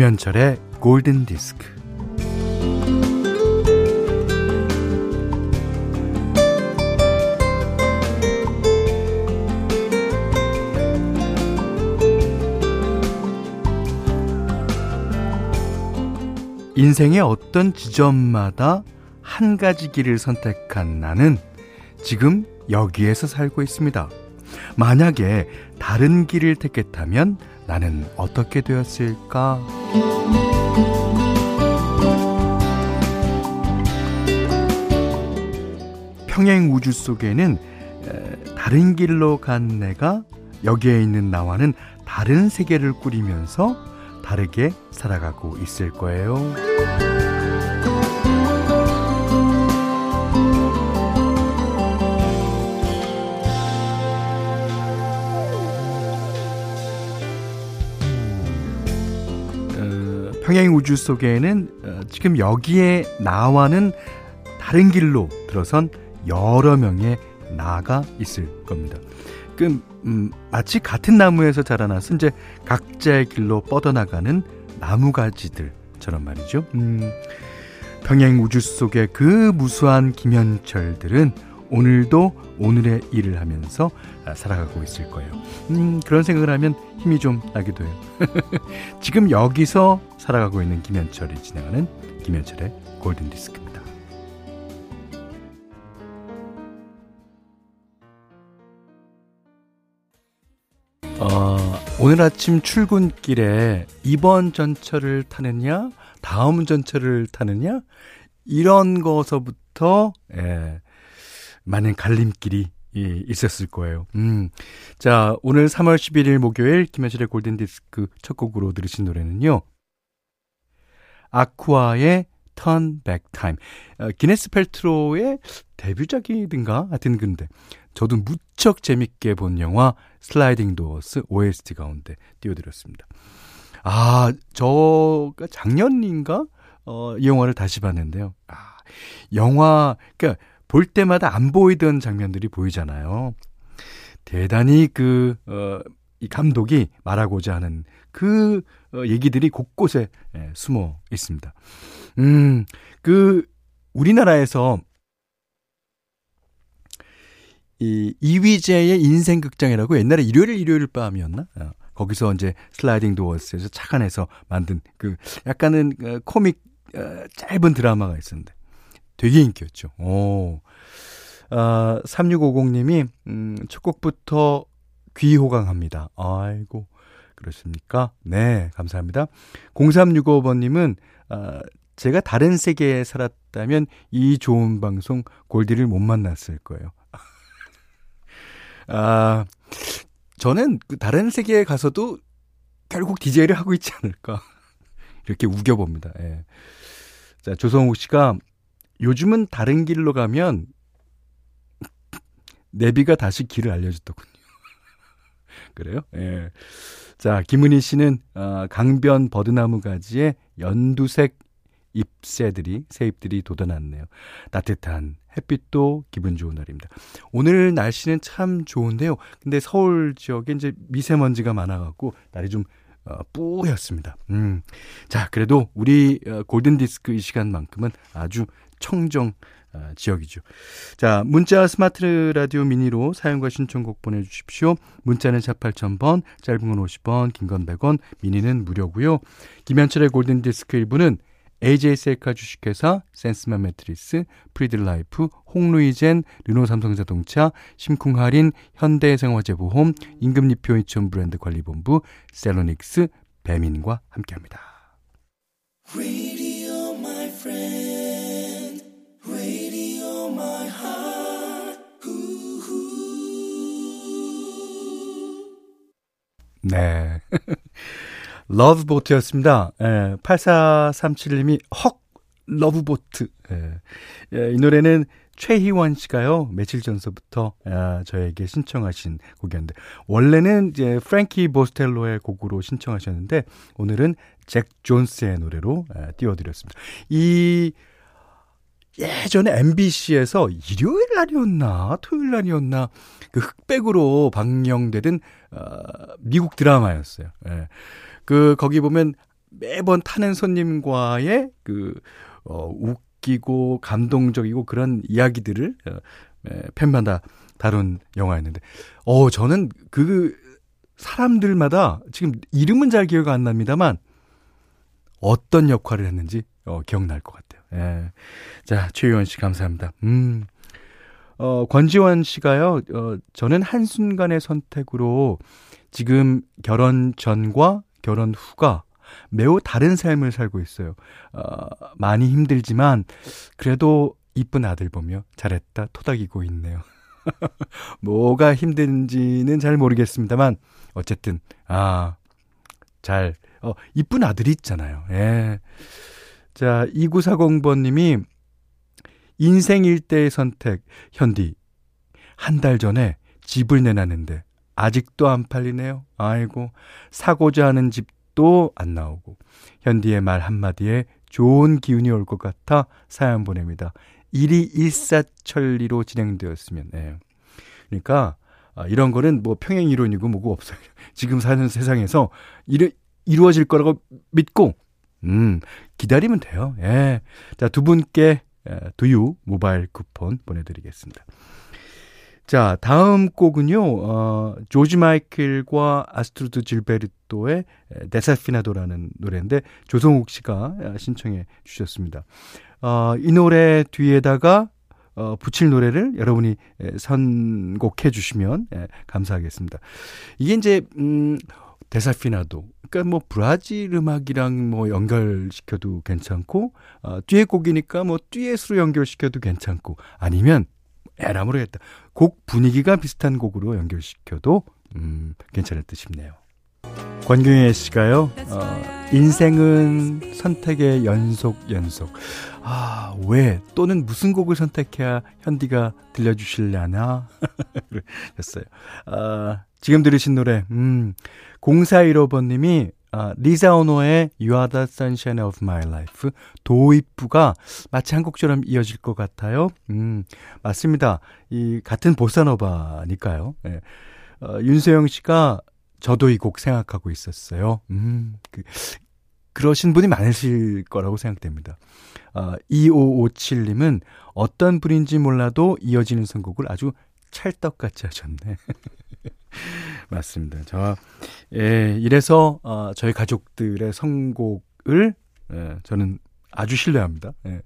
김현철의 골든 디스크. 인생의 어떤 지점마다 한 가지 길을 선택한 나는 지금 여기에서 살고 있습니다. 만약에 다른 길을 택했다면 나는 어떻게 되었을까? 평행 우주 속에는 다른 길로 간 내가 여기에 있는 나와는 다른 세계를 꾸리면서 다르게 살아가고 있을 거예요. 평행 우주 속에는 어, 지금 여기에 나와는 다른 길로 들어선 여러 명의 나가 있을 겁니다. 그 음, 마치 같은 나무에서 자라나서 이제 각자의 길로 뻗어나가는 나무가지들처럼 말이죠. 음, 평행 우주 속의 그 무수한 김현철들은 오늘도 오늘의 일을 하면서 아, 살아가고 있을 거예요. 음, 그런 생각을 하면 힘이 좀 나기도 해요. 지금 여기서 살아가고 있는 김현철이 진행하는 김현철의 골든 디스크입니다. 어, 오늘 아침 출근길에 이번 전철을 타느냐, 다음 전철을 타느냐, 이런 거서부터, 예, 많은 갈림길이 예, 있었을 거예요. 음. 자, 오늘 3월 11일 목요일 김현철의 골든디스크 첫 곡으로 들으신 노래는요. 아쿠아의 Back Time. 어, 기네스 펠트로의 데뷔작이든가 하여튼 근데 저도 무척 재밌게 본 영화 슬라이딩 도어스 OST 가운데 띄워드렸습니다. 아, 저가 작년인가? 어, 이 영화를 다시 봤는데요. 아, 영화, 그러니까 볼 때마다 안 보이던 장면들이 보이잖아요. 대단히 그, 어, 이 감독이 말하고자 하는 그 어, 얘기들이 곳곳에 예, 숨어 있습니다. 음, 그, 우리나라에서 이 이휘재의 인생극장이라고 옛날에 일요일 일요일 밤이었나? 어, 거기서 이제 슬라이딩 도어스에서 착안해서 만든 그 약간은 어, 코믹 어, 짧은 드라마가 있었는데 되게 인기였죠. 오. 아, 3650님이, 음, 첫 곡부터 귀호강합니다. 아이고, 그렇습니까? 네, 감사합니다. 0365번님은, 아, 제가 다른 세계에 살았다면 이 좋은 방송 골디를 못 만났을 거예요. 아, 저는 그 다른 세계에 가서도 결국 DJ를 하고 있지 않을까. 이렇게 우겨봅니다. 예. 자, 조성욱 씨가 요즘은 다른 길로 가면 내비가 다시 길을 알려주더군요. 그래요? 예. 자, 김은희 씨는 어, 강변 버드나무 가지에 연두색 잎새들이 새잎들이 돋아났네요. 따뜻한 햇빛도 기분 좋은 날입니다. 오늘 날씨는 참 좋은데요. 근데 서울 지역에 이제 미세먼지가 많아갖고 날이 좀 어, 뿌였습니다. 음. 자, 그래도 우리 어, 골든 디스크 이 시간만큼은 아주 청정 어, 지역이죠. 자, 문자 스마트 라디오 미니로 사연과 신청곡 보내주십시오. 문자는 4 8000번, 짧은 건 50원, 긴 건 100원, 미니는 무료고요. 김현철의 골든디스크 일부는 AJ 셀카 주식회사, 센스만 매트리스, 프리들라이프, 홍루이젠, 르노삼성자동차, 심쿵할인, 현대생활재보험, 임금님표 이천 브랜드 관리본부, 셀로닉스, 배민과 함께합니다. 네. Love Boat였습니다. 예, 8437님이 헉! Love Boat. 예. 예, 이 노래는 최희원 씨가요, 며칠 전서부터 아, 저에게 신청하신 곡이었는데, 원래는 이제 프랭키 보스텔로의 곡으로 신청하셨는데, 오늘은 잭 존스의 노래로 아, 띄워드렸습니다. 이, 예전에 MBC에서 일요일 날이었나, 토요일 날이었나, 그 흑백으로 방영되던, 어, 미국 드라마였어요. 예. 그, 거기 보면 매번 타는 손님과의 그, 어, 웃기고 감동적이고 그런 이야기들을 어, 팬마다 다룬 영화였는데, 어, 저는 그 사람들마다 지금 이름은 잘 기억 안 납니다만 어떤 역할을 했는지 어, 기억날 것 같아요. 예. 자, 최유원 씨 감사합니다. 음. 어, 권지원 씨가요, 어, 저는 한순간의 선택으로 지금 결혼 전과 결혼 후가 매우 다른 삶을 살고 있어요. 어, 많이 힘들지만 그래도 이쁜 아들 보며 잘했다 토닥이고 있네요. 뭐가 힘든지는 잘 모르겠습니다만 어쨌든 아, 잘 어, 이쁜 아들이 있잖아요. 예. 자, 2940번 님이 인생 일대의 선택, 현디. 한 달 전에 집을 내놨는데 아직도 안 팔리네요. 아이고, 사고자 하는 집도 안 나오고. 현디의 말 한마디에 좋은 기운이 올 것 같아 사연 보냅니다. 일이 일사천리로 진행되었으면, 네. 그러니까, 아, 이런 거는 뭐 평행 이론이고 뭐고 없어요. 지금 사는 세상에서 이루, 이루어질 거라고 믿고, 음, 기다리면 돼요. 예. 자, 두 분께 두유 모바일 쿠폰 보내드리겠습니다. 자, 다음 곡은요, 어, 조지 마이클과 아스트루드 질베르토의 Desafinado라는 노래인데, 조성욱 씨가 신청해 주셨습니다. 어, 이 노래 뒤에다가, 어, 붙일 노래를 여러분이 선곡해 주시면 예, 감사하겠습니다. 이게 이제, 음, Desafinado. 그러니까 뭐 브라질 음악이랑 뭐 연결시켜도 괜찮고 어, 듀엣 곡이니까 뭐 듀엣으로 연결시켜도 괜찮고 아니면 에라 모르겠다. 곡 분위기가 비슷한 곡으로 연결시켜도 음, 괜찮을 듯 싶네요. 권경혜 씨가요. 어, 인생은 선택의 연속 연속. 아, 왜 또는 무슨 곡을 선택해야 현디가 들려주실려나? 그랬어요. 아, 지금 들으신 노래 음. 0415번님이 아, 리자 오노의 You Are the Sunshine of My Life 도입부가 마치 한 곡처럼 이어질 것 같아요. 음, 맞습니다. 이 같은 보사노바니까요. 예. 어, 윤세영 씨가 저도 이 곡 생각하고 있었어요. 음, 그, 그러신 분이 많으실 거라고 생각됩니다. 어, 2557님은 어떤 분인지 몰라도 이어지는 선곡을 아주 찰떡같이 하셨네. 맞습니다. 저, 예, 이래서, 어, 저희 가족들의 선곡을, 예, 저는 아주 신뢰합니다. 예.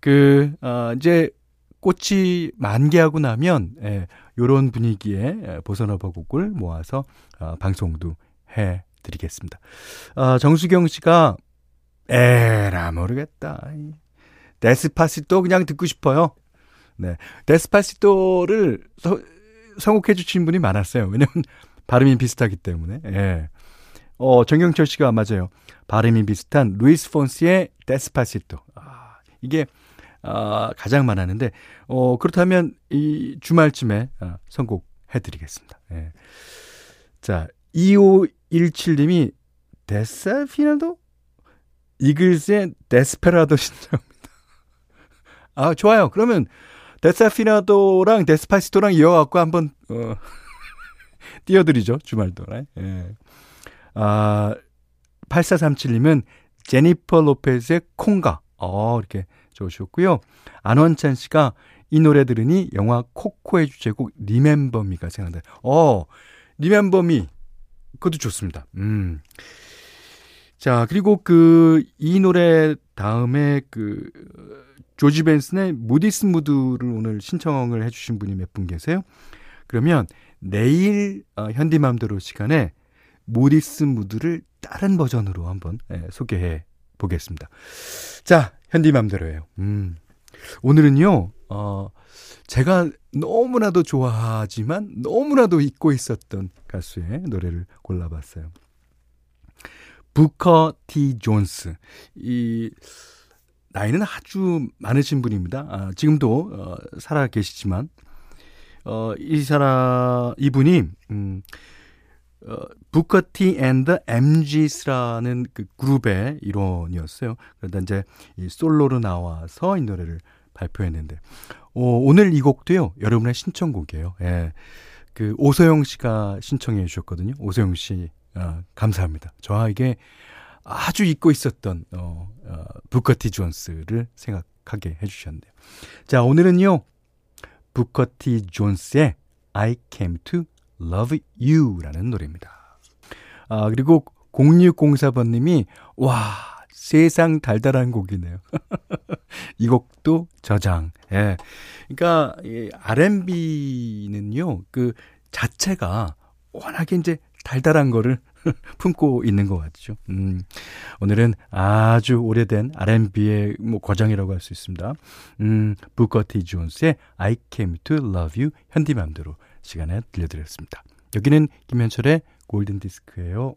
그, 어, 이제, 꽃이 만개하고 나면, 예, 요런 분위기에 예, 보선어버 곡을 모아서, 어, 방송도 해 드리겠습니다. 어, 정수경 씨가, 에라, 모르겠다. 데스파시또 그냥 듣고 싶어요. 네. 데스파시토를 서, 선곡해 주신 분이 많았어요. 왜냐면 발음이 비슷하기 때문에. 예. 어, 정경철 씨가 맞아요. 발음이 비슷한 루이스 폰시의 Despacito. 아, 이게 아, 가장 많았는데 어, 그렇다면 이 주말쯤에 아, 선곡해 드리겠습니다. 예. 자, 2517님이 Desafinado 이글스의 Desperado 신청합니다. 아, 좋아요. 그러면 Desafinado랑 Despacito랑 이어갖고 한번, 어, 띄워드리죠. 주말 동안에. 예. 아, 8437님은 제니퍼 로페즈의 콩가. 어, 이렇게 적으셨고요. 안원찬 씨가 이 노래 들으니 영화 코코의 주제곡 리멤버 미가 생각나요. 어, 리멤버 미. 그것도 좋습니다. 음. 자, 그리고 그, 이 노래 다음에 그, 조지 벤슨의 무디스 무드를 오늘 신청을 해주신 분이 몇 분 계세요. 그러면 내일 어, 현디맘대로 시간에 무디스 무드를 다른 버전으로 한번 예, 소개해 보겠습니다. 자, 현디맘대로예요. 음. 오늘은요, 어, 제가 너무나도 좋아하지만 너무나도 잊고 있었던 가수의 노래를 골라봤어요. 부커 티 존스. 이 나이는 아주 많으신 분입니다. 아, 지금도 어, 살아 계시지만 어, 이 사람 이분이 음, 어, 부커티 앤드 MG스라는 그 그룹의 일원이었어요. 그러다 이제 이 솔로로 나와서 이 노래를 발표했는데 어, 오늘 이 곡도요 여러분의 신청곡이에요. 예. 그 오소영 씨가 신청해 주셨거든요. 오소영 씨 아, 감사합니다. 저에게 아주 잊고 있었던 어, 어, 부커티 존스를 생각하게 해주셨네요. 자 오늘은요 부커티 존스의 I Came to Love You라는 노래입니다. 아 그리고 0604번님이 와 세상 달달한 곡이네요. 이 곡도 저장. 예. 그러니까 이 R&B는요 그 자체가 워낙에 이제 달달한 거를 품고 있는 것 같죠. 음, 오늘은 아주 오래된 R&B의 뭐 과정이라고 할 수 있습니다. 음, 부커티 존스의 I Came to Love You 현디맘대로 시간에 들려드렸습니다. 여기는 김현철의 골든 디스크예요.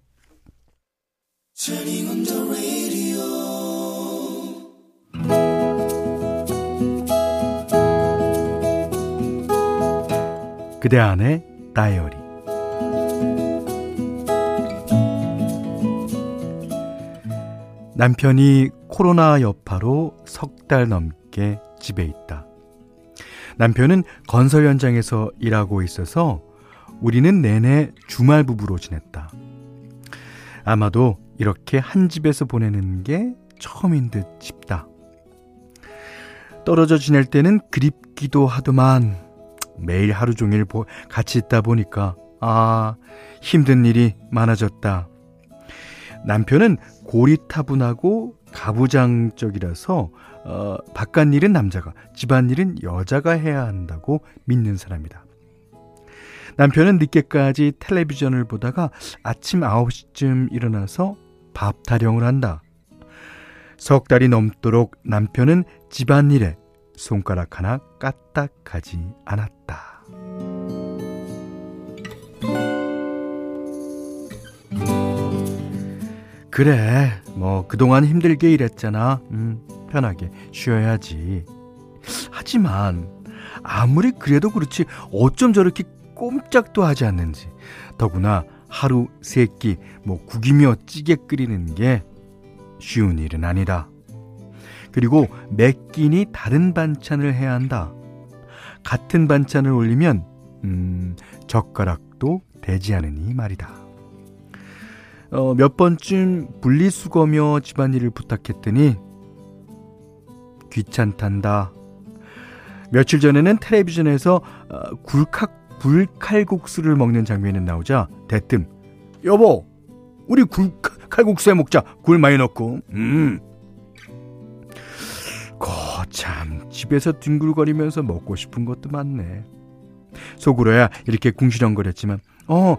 그대 안의 다이어리 남편이 코로나 여파로 석 달 넘게 집에 있다. 남편은 건설 현장에서 일하고 있어서 우리는 내내 주말 부부로 지냈다. 아마도 이렇게 한 집에서 보내는 게 처음인 듯 싶다. 떨어져 지낼 때는 그립기도 하더만 매일 하루 종일 같이 있다 보니까 아 힘든 일이 많아졌다. 남편은 고리타분하고 가부장적이라서 어, 바깥 일은 남자가, 집안 일은 여자가 해야 한다고 믿는 사람이다. 남편은 늦게까지 텔레비전을 보다가 아침 9시쯤 일어나서 밥 타령을 한다. 석 달이 넘도록 남편은 집안일에 손가락 하나 까딱하지 않았다. 그래, 뭐, 그동안 힘들게 일했잖아. 음, 편하게 쉬어야지. 하지만, 아무리 그래도 그렇지, 어쩜 저렇게 꼼짝도 하지 않는지. 더구나, 하루 세 끼, 뭐, 국이며 찌개 끓이는 게 쉬운 일은 아니다. 그리고 매 끼니 다른 반찬을 해야 한다. 같은 반찬을 올리면, 음, 젓가락도 되지 않으니 말이다. 어, 몇 번쯤 분리수거며 집안일을 부탁했더니 귀찮단다. 며칠 전에는 텔레비전에서 어, 굴칼, 굴칼국수를 먹는 장면이 나오자 대뜸 여보 우리 굴칼국수에 먹자. 굴 많이 넣고. 음. 거참 집에서 뒹굴거리면서 먹고 싶은 것도 많네. 속으로야 이렇게 궁시렁거렸지만 어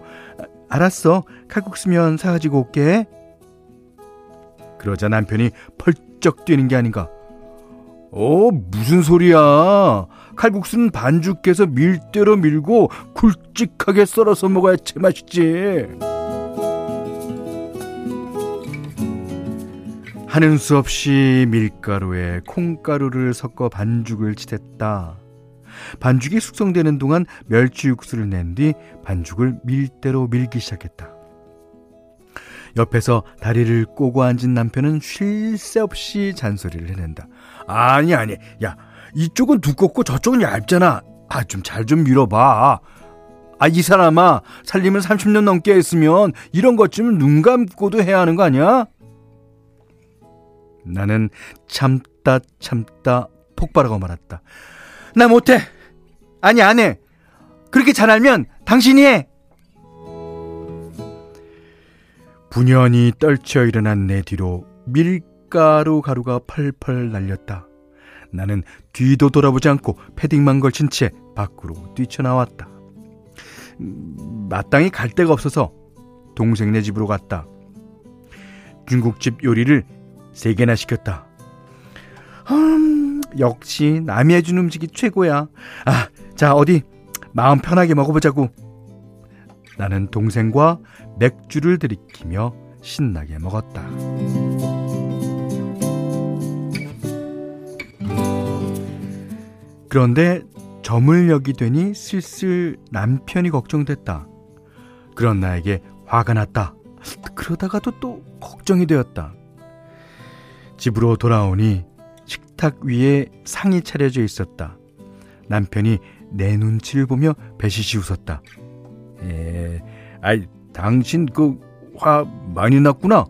알았어. 칼국수면 사가지고 올게. 그러자 남편이 펄쩍 뛰는 게 아닌가. 어, 무슨 소리야. 칼국수는 반죽해서 밀대로 밀고 굵직하게 썰어서 먹어야 제맛이지. 하는 수 없이 밀가루에 콩가루를 섞어 반죽을 치댔다. 반죽이 숙성되는 동안 멸치 육수를 낸 뒤 반죽을 밀대로 밀기 시작했다. 옆에서 다리를 꼬고 앉은 남편은 쉴 새 없이 잔소리를 해낸다. 아니, 아니. 야, 이쪽은 두껍고 저쪽은 얇잖아. 아, 좀 잘좀 좀 밀어봐. 아, 이 사람아. 살림을 30년 넘게 했으면 이런 것쯤은 눈 감고도 해야 하는 거 아니야? 나는 참다 참다 폭발하고 말았다. 나 못해. 아니, 안 해. 그렇게 잘 알면 당신이 해. 분연히 떨쳐 일어난 내 뒤로 밀가루 가루가 펄펄 날렸다. 나는 뒤도 돌아보지 않고 패딩만 걸친 채 밖으로 뛰쳐나왔다. 마땅히 갈 데가 없어서 동생네 집으로 갔다. 중국집 요리를 세 개나 시켰다. 음, 역시 남이 해준 음식이 최고야. 아, 자, 어디 마음 편하게 먹어보자고. 나는 동생과 맥주를 들이키며 신나게 먹었다. 그런데 저물녘이 되니 슬슬 남편이 걱정됐다. 그런 나에게 화가 났다. 그러다가도 또 걱정이 되었다. 집으로 돌아오니 식탁 위에 상이 차려져 있었다. 남편이 내 눈치를 보며 배시시 웃었다. 예, 아이, 당신 그 화 많이 났구나.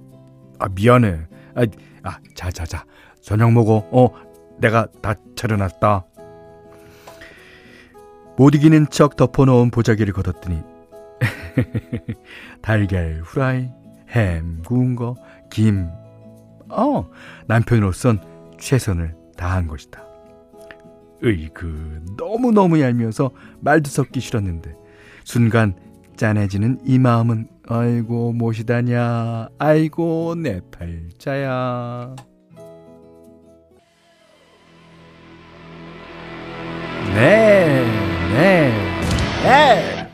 아, 미안해. 아, 아, 자, 자, 자. 저녁 먹어. 어, 내가 다 차려놨다. 못 이기는 척 덮어놓은 보자기를 걷었더니 달걀 후라이, 햄 구운 거, 김. 어, 남편으로선 최선을 다한 것이다. 으이그 너무너무 얄미워서 말도 섞기 싫었는데 순간 짠해지는 이 마음은 아이고 무엇이다냐 아이고 내 팔자야 네, 네, 네.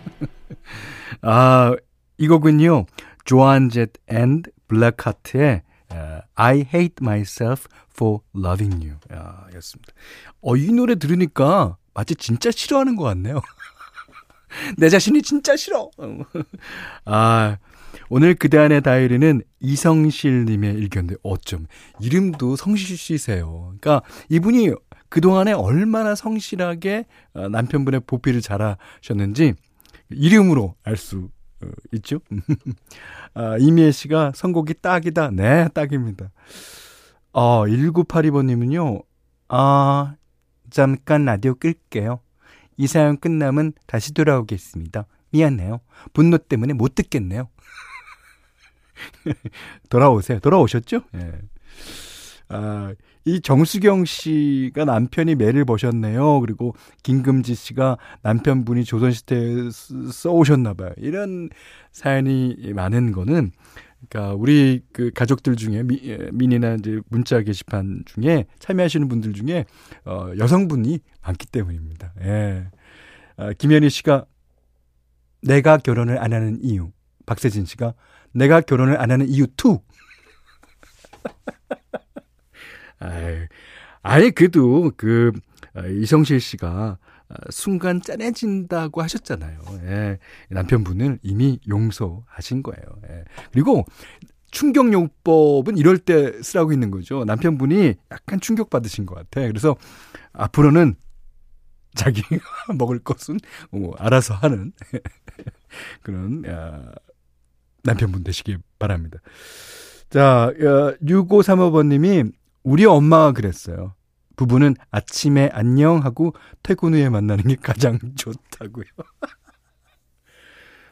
아, 이 곡은요, 조한 젯앤 블랙하트의 I Hate Myself for Loving You 야, 였습니다. 어, 이 노래 들으니까 마치 진짜 싫어하는 것 같네요. 내 자신이 진짜 싫어. 아, 오늘 그대 안의 다이리는 이성실님의 일견인데 어쩜 이름도 성실 씨세요. 그러니까 이분이 그동안에 얼마나 성실하게 어, 남편분의 보필을 잘하셨는지 이름으로 알수 어, 있죠. 아, 이미애 씨가 선곡이 딱이다. 네, 딱입니다. 어, 1982번님은요, 아, 잠깐 라디오 끌게요. 이 사연 끝나면 다시 돌아오겠습니다. 미안해요. 분노 때문에 못 듣겠네요. 돌아오세요. 돌아오셨죠? 예. 네. 아, 이 정수경 씨가 남편이 매를 버셨네요. 그리고 김금지 씨가 남편분이 조선시대에 써오셨나봐요. 이런 사연이 많은 거는, 그러니까 우리 그 가족들 중에 미, 예, 미니나 이제 문자 게시판 중에 참여하시는 분들 중에 어, 여성분이 많기 때문입니다. 예. 아, 김현희 씨가 내가 결혼을 안 하는 이유. 박세진 씨가 내가 결혼을 안 하는 이유 2. 아이, 아니, 그래도 그, 어, 이성실 씨가 어, 순간 짠해진다고 하셨잖아요. 예. 남편분을 이미 용서하신 거예요. 예. 그리고 충격요법은 이럴 때 쓰라고 있는 거죠. 남편분이 약간 충격받으신 것 같아. 그래서 앞으로는 자기가 먹을 것은 뭐 알아서 하는 그런 야, 남편분 되시기 바랍니다. 자, 6535번님이 우리 엄마가 그랬어요. 부부는 아침에 안녕 하고 퇴근 후에 만나는 게 가장 좋다고요.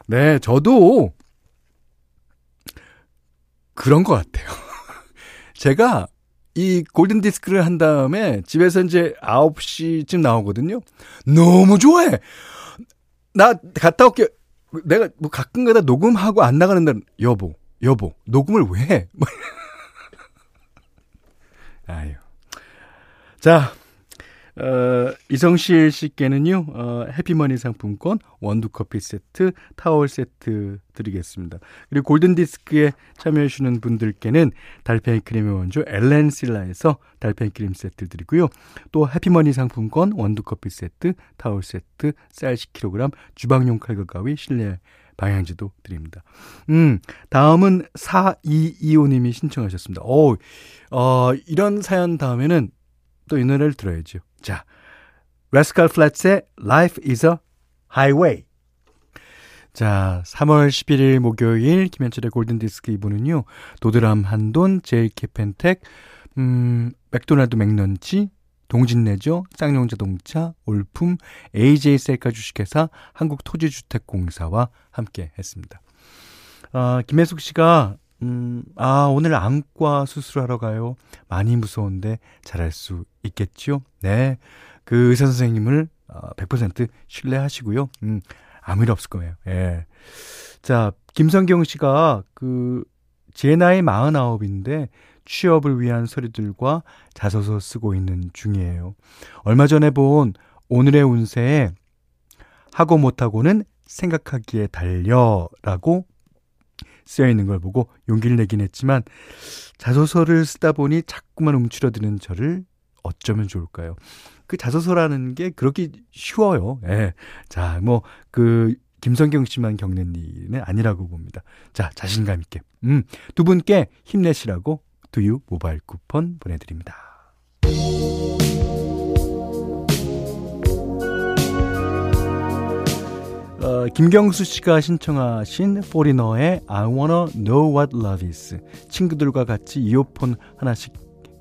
네, 저도 그런 것 같아요. 제가 이 골든 디스크를 한 다음에 집에서 이제 9시쯤 나오거든요. 너무 좋아해. 나 갔다 올게. 내가 뭐 가끔 가다 녹음하고 안 나가는 날, 여보, 여보, 녹음을 왜 해? 아유. 자, 어, 이성실 씨께는요, 어, 해피머니 상품권, 원두커피 세트, 타월 세트 드리겠습니다. 그리고 골든디스크에 참여해주시는 분들께는 달팽이 크림의 원조 엘렌실라에서 달팽이 크림 세트 드리고요. 또 해피머니 상품권, 원두커피 세트, 타월 세트, 쌀 10kg, 주방용 칼과 가위, 실내 방향제도 드립니다. 음, 다음은 4225님이 신청하셨습니다. 오, 어, 이런 사연 다음에는 또 이 노래를 들어야죠. 자, 래스칼 플랫의 Life is a Highway. 자, 3월 11일 목요일 김현철의 골든디스크 이분은요 도드람 한돈, 제일캐 펜텍, 음, 맥도날드 맥런치, 동진내죠, 쌍용자동차, 올품, AJ셀카 주식회사, 한국토지주택공사와 함께 했습니다. 아, 김혜숙 씨가 음, 아, 오늘 안과 수술하러 가요. 많이 무서운데 잘할 수 있겠지요? 네. 그 의사 선생님을 어, 100% 신뢰하시고요. 음, 아무 일 없을 거예요. 예. 자, 김성경 씨가 그, 제 나이 49인데 취업을 위한 서류들과 자소서 쓰고 있는 중이에요. 얼마 전에 본 오늘의 운세에 하고 못하고는 생각하기에 달려라고 쓰여 있는 걸 보고 용기를 내긴 했지만 자소서를 쓰다 보니 자꾸만 움츠러드는 저를 어쩌면 좋을까요? 그 자소서라는 게 그렇게 쉬워요. 예. 자, 뭐, 그, 김성경 씨만 겪는 일은 아니라고 봅니다. 자, 자신감 있게. 음, 두 분께 힘내시라고 두유 모바일 쿠폰 보내드립니다. 어, 어, 김경수 씨가 신청하신 포리너의 I wanna know what love is. 친구들과 같이 이어폰 하나씩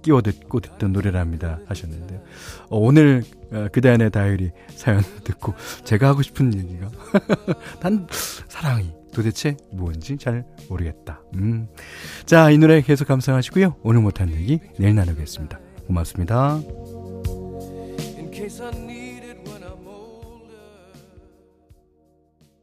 끼워 듣고 듣던 노래랍니다. 하셨는데요. 어, 오늘 어, 그대안의 다이어리 사연 듣고 제가 하고 싶은 얘기가 단 사랑이 도대체 뭔지 잘 모르겠다. 음. 자, 이 노래 계속 감상하시고요. 오늘 못한 얘기 내일 나누겠습니다. 고맙습니다.